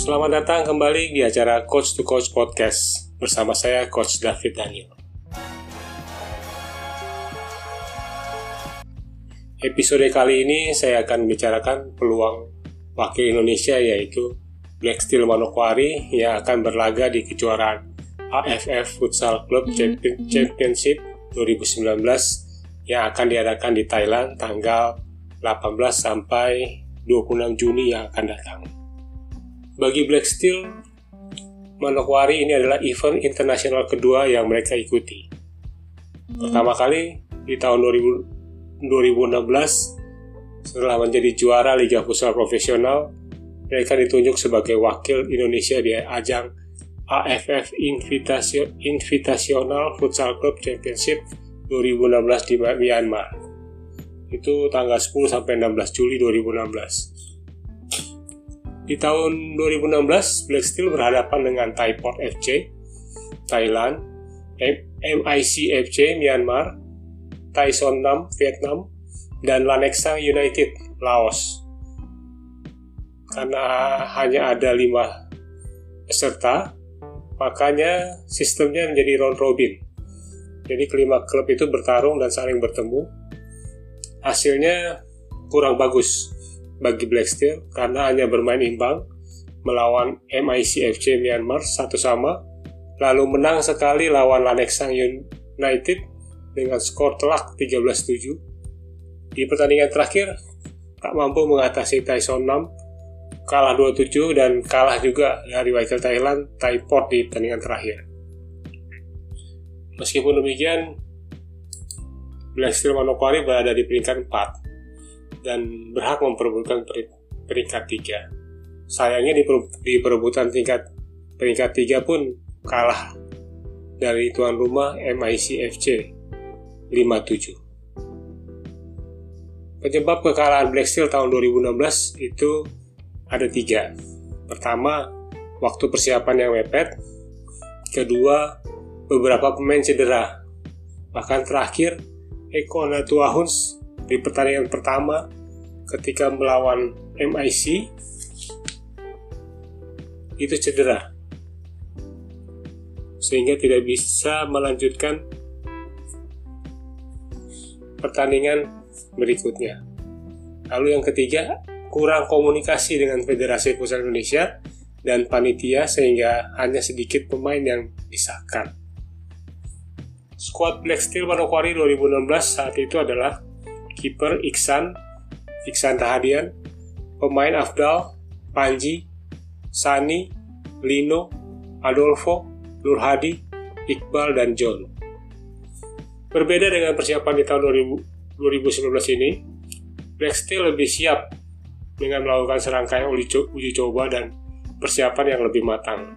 Selamat datang kembali di acara Coach to Coach Podcast bersama saya Coach David Daniel. Episode kali ini saya akan membicarakan peluang wakil Indonesia yaitu Black Steel Manokwari yang akan berlaga di kejuaraan AFF Futsal Club Championship 2019 yang akan diadakan di Thailand tanggal 18 sampai 26 Juni yang akan datang. Bagi Black Steel, Manokwari ini adalah event internasional kedua yang mereka ikuti. Pertama kali di tahun 2000, 2016, setelah menjadi juara Liga Futsal Profesional, mereka ditunjuk sebagai wakil Indonesia di ajang AFF Invitational Futsal Club Championship 2016 di Myanmar. Itu tanggal 10 sampai 16 Juli 2016. Di tahun 2016, Black Steel berhadapan dengan Thaiport FC, Thailand, MIC FC, Myanmar, Tyson Nam, Vietnam, dan Lanexang United, Laos. Karena hanya ada lima peserta, makanya sistemnya menjadi round robin. Jadi kelima klub itu bertarung dan saling bertemu. Hasilnya kurang bagus bagi Black Steel karena hanya bermain imbang melawan MICFC Myanmar satu sama, lalu menang sekali lawan Lanexang United dengan skor telak 13-7. Di pertandingan terakhir, tak mampu mengatasi Tyson Nam, kalah 2-7 dan kalah juga dari wakil Thailand, Thaiport di pertandingan terakhir. Meskipun demikian, Black Steel Manokwari berada di peringkat 4 dan berhak memperebutkan peringkat tiga. Sayangnya di, di perebutan tingkat peringkat tiga pun kalah dari tuan rumah MICFC 57. Penyebab kekalahan Black Steel tahun 2016 itu ada tiga. Pertama, waktu persiapan yang mepet. Kedua, beberapa pemain cedera. Bahkan terakhir, Eko Natuahuns di pertandingan pertama ketika melawan MIC itu cedera sehingga tidak bisa melanjutkan pertandingan berikutnya. Lalu yang ketiga, kurang komunikasi dengan Federasi Futsal Indonesia dan panitia sehingga hanya sedikit pemain yang disahkan. Squad Black Steel Manokwari 2016 saat itu adalah kiper Iksan, Iksan Rahadian, pemain Afdal, Panji, Sani, Lino, Adolfo, Nurhadi, Iqbal, dan John. Berbeda dengan persiapan di tahun 2000, 2019 ini, Black Steel lebih siap dengan melakukan serangkaian uji coba dan persiapan yang lebih matang.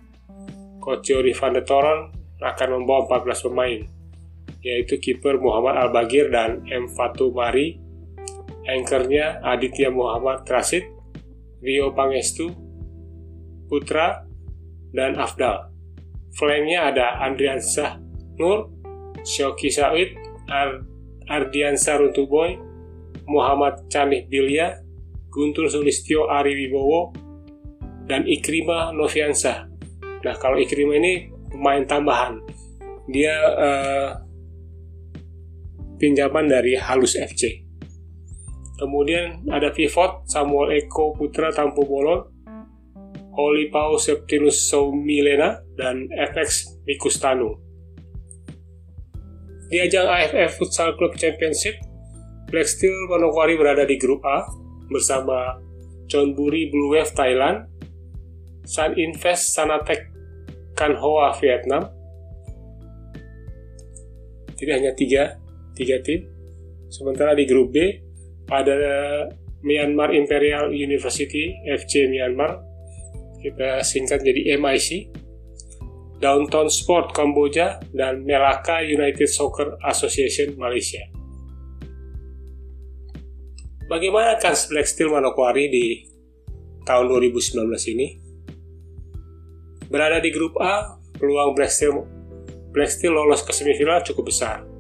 Coach Jori van der Toren akan membawa 14 pemain, yaitu kiper Muhammad Al-Bagir dan M. Fatu Mari, anchornya Aditya Muhammad Rasid, Rio Pangestu, Putra, dan Afdal. Flanknya ada Andriansah Nur, Syoki Said, Ar Ardiansah Runtuboy, Muhammad Canih Bilya, Guntur Sulistyo Ari Wibowo, dan Ikrima Noviansah. Nah, kalau Ikrima ini pemain tambahan. Dia uh, pinjaman dari Halus FC. Kemudian ada pivot Samuel Eko Putra Tampu Bolon, Oli Pau Septinus Soumilena, dan FX Mikustanu. Di ajang AFF Futsal Club Championship, Black Steel Manokwari berada di grup A bersama Chonburi Blue Wave Thailand, Sun Invest Sanatek Kanhoa Vietnam. Tidak hanya tiga tiga tim. Sementara di grup B ada Myanmar Imperial University FC Myanmar kita singkat jadi MIC Downtown Sport Kamboja dan Melaka United Soccer Association Malaysia. Bagaimana kans Black Steel Manokwari di tahun 2019 ini? Berada di grup A, peluang Black Steel, Black Steel lolos ke semifinal cukup besar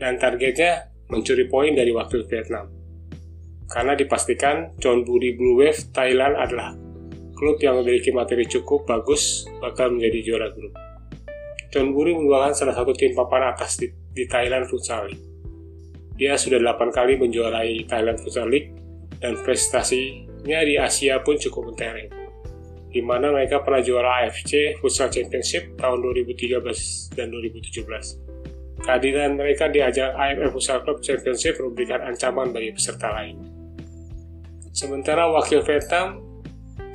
dan targetnya mencuri poin dari wakil Vietnam. Karena dipastikan John Buri Blue Wave Thailand adalah klub yang memiliki materi cukup bagus bakal menjadi juara grup. Chonburi merupakan salah satu tim papan atas di, di Thailand Futsal League. Dia sudah 8 kali menjuarai Thailand Futsal League dan prestasinya di Asia pun cukup mentereng. Di mana mereka pernah juara AFC Futsal Championship tahun 2013 dan 2017. Kehadiran mereka di ajang AFF Futsal Club Championship memberikan ancaman bagi peserta lain. Sementara wakil Vietnam,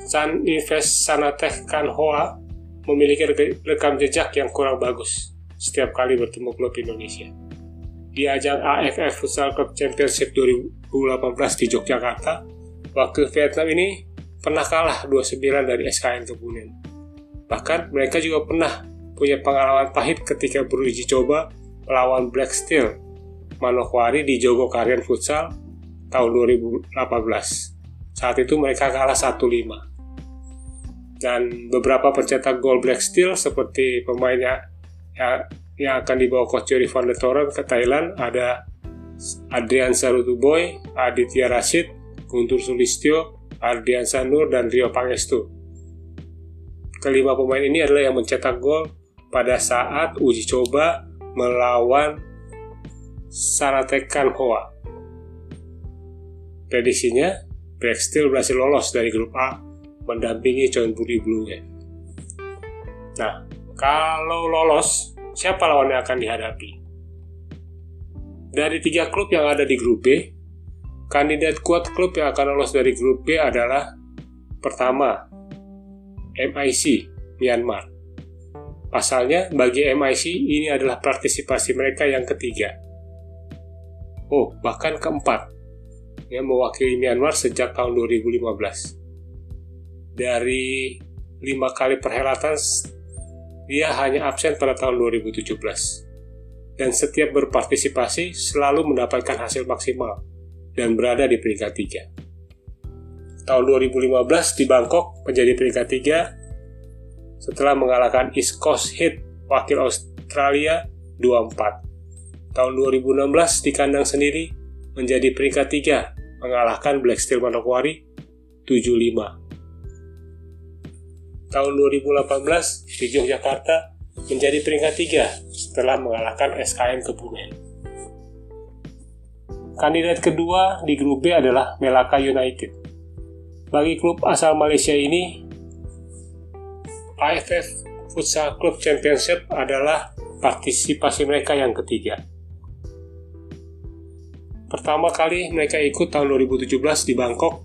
San Invest Sanatech Kan Hoa memiliki rekam jejak yang kurang bagus setiap kali bertemu klub Indonesia. Di ajang AFF Futsal Cup Championship 2018 di Yogyakarta, wakil Vietnam ini pernah kalah 2-9 dari SKN Kebumen. Bahkan mereka juga pernah punya pengalaman pahit ketika beruji coba melawan Black Steel Manokwari di Jogokarian Futsal tahun 2018. Saat itu mereka kalah 1-5 dan beberapa pencetak gol Black Steel seperti pemainnya yang, yang akan dibawa coach Jerry Van der Toren ke Thailand ada Adrian Sarutuboy, Aditya Rashid, Guntur Sulistyo, Ardian Sanur, dan Rio Pangestu. Kelima pemain ini adalah yang mencetak gol pada saat uji coba melawan Saratekan Hoa. Prediksinya, Black Steel berhasil lolos dari grup A mendampingi John Budi Blue. Nah, kalau lolos, siapa lawan yang akan dihadapi? Dari tiga klub yang ada di grup B, kandidat kuat klub yang akan lolos dari grup B adalah pertama, MIC, Myanmar. Pasalnya, bagi MIC ini adalah partisipasi mereka yang ketiga. Oh, bahkan keempat, yang mewakili Myanmar sejak tahun 2015 dari lima kali perhelatan dia hanya absen pada tahun 2017 dan setiap berpartisipasi selalu mendapatkan hasil maksimal dan berada di peringkat 3. Tahun 2015 di Bangkok menjadi peringkat 3 setelah mengalahkan East Coast Heat wakil Australia 2-4. Tahun 2016 di kandang sendiri menjadi peringkat 3 mengalahkan Black Steel Manokwari 7-5 tahun 2018 di Yogyakarta menjadi peringkat 3 setelah mengalahkan SKM Kebumen. Kandidat kedua di grup B adalah Melaka United. Bagi klub asal Malaysia ini, AFF Futsal Club Championship adalah partisipasi mereka yang ketiga. Pertama kali mereka ikut tahun 2017 di Bangkok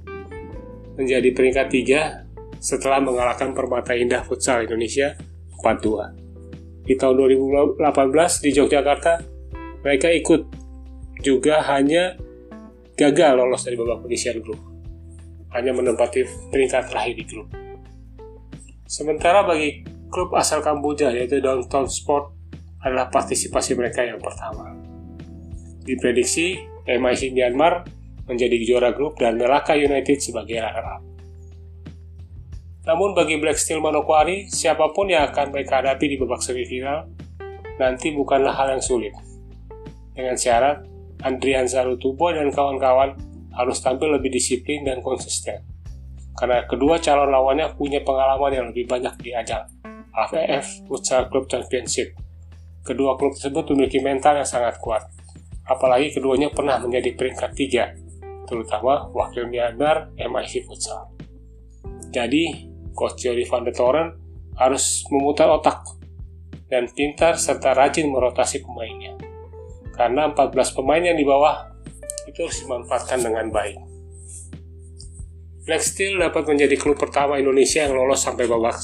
menjadi peringkat 3 setelah mengalahkan Permata Indah Futsal Indonesia 4-2. Di tahun 2018 di Yogyakarta, mereka ikut juga hanya gagal lolos dari babak penyisian grup. Hanya menempati peringkat terakhir di grup. Sementara bagi klub asal Kamboja yaitu Downtown Sport adalah partisipasi mereka yang pertama. Diprediksi MIC Myanmar menjadi juara grup dan Melaka United sebagai runner-up. Namun bagi Black Steel Manokwari, siapa pun yang akan mereka hadapi di babak semifinal nanti bukanlah hal yang sulit. Dengan syarat, Andrian Zarutubo dan kawan-kawan harus tampil lebih disiplin dan konsisten. Karena kedua calon lawannya punya pengalaman yang lebih banyak di ajang AFF Futsal Club Championship. Kedua klub tersebut memiliki mental yang sangat kuat. Apalagi keduanya pernah menjadi peringkat tiga, terutama wakil Myanmar MIC Futsal. Jadi, Coach Jerry Van der Toren harus memutar otak dan pintar serta rajin merotasi pemainnya. Karena 14 pemain yang di bawah itu harus dimanfaatkan dengan baik. Black Steel dapat menjadi klub pertama Indonesia yang lolos sampai babak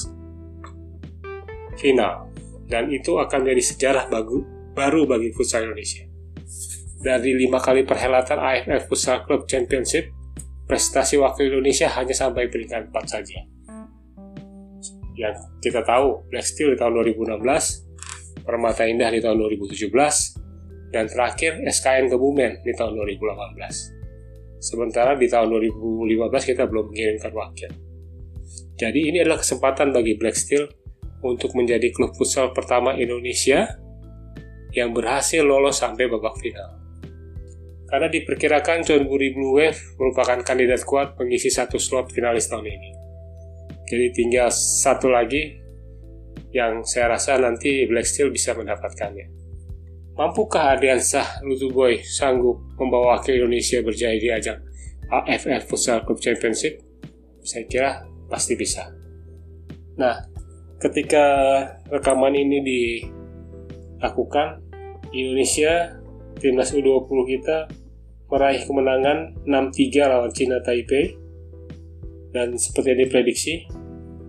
final dan itu akan menjadi sejarah bagu, baru bagi futsal Indonesia. Dari lima kali perhelatan AFF Futsal Club Championship, prestasi wakil Indonesia hanya sampai peringkat 4 saja yang kita tahu Black Steel di tahun 2016, Permata Indah di tahun 2017, dan terakhir SKN Kebumen di tahun 2018. Sementara di tahun 2015 kita belum mengirimkan wakil. Jadi ini adalah kesempatan bagi Black Steel untuk menjadi klub futsal pertama Indonesia yang berhasil lolos sampai babak final. Karena diperkirakan John Buri Blue Wave merupakan kandidat kuat mengisi satu slot finalis tahun ini. Jadi tinggal satu lagi yang saya rasa nanti Black Steel bisa mendapatkannya. Mampukah Adrian Sah Lutuboy sanggup membawa wakil Indonesia berjaya di ajang AFF Futsal Club Championship? Saya kira pasti bisa. Nah, ketika rekaman ini dilakukan, Indonesia timnas U20 kita meraih kemenangan 6-3 lawan Cina Taipei dan seperti yang diprediksi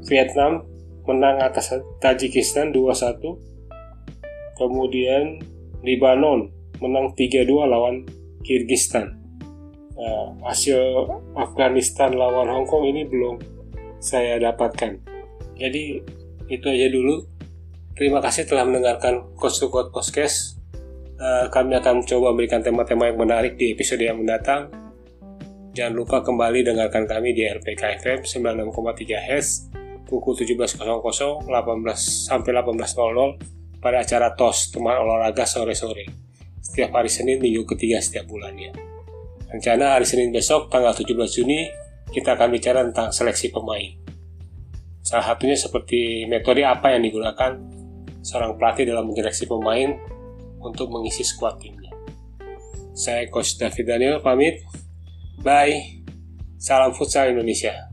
Vietnam menang atas Tajikistan 2-1 kemudian Libanon menang 3-2 lawan Kyrgyzstan nah, hasil Afghanistan lawan Hong Kong ini belum saya dapatkan. Jadi itu aja dulu. Terima kasih telah mendengarkan Coach to Coach Podcast. Eh, kami akan mencoba memberikan tema-tema yang menarik di episode yang mendatang. Jangan lupa kembali dengarkan kami di RPK FM 96,3 Hz pukul 17.00 18 sampai 18.00 pada acara TOS teman olahraga sore-sore setiap hari Senin minggu ketiga setiap bulannya. Rencana hari Senin besok tanggal 17 Juni kita akan bicara tentang seleksi pemain. Salah satunya seperti metode apa yang digunakan seorang pelatih dalam menyeleksi pemain untuk mengisi squad timnya. Saya Coach David Daniel pamit. Bye. Salam futsal Indonesia.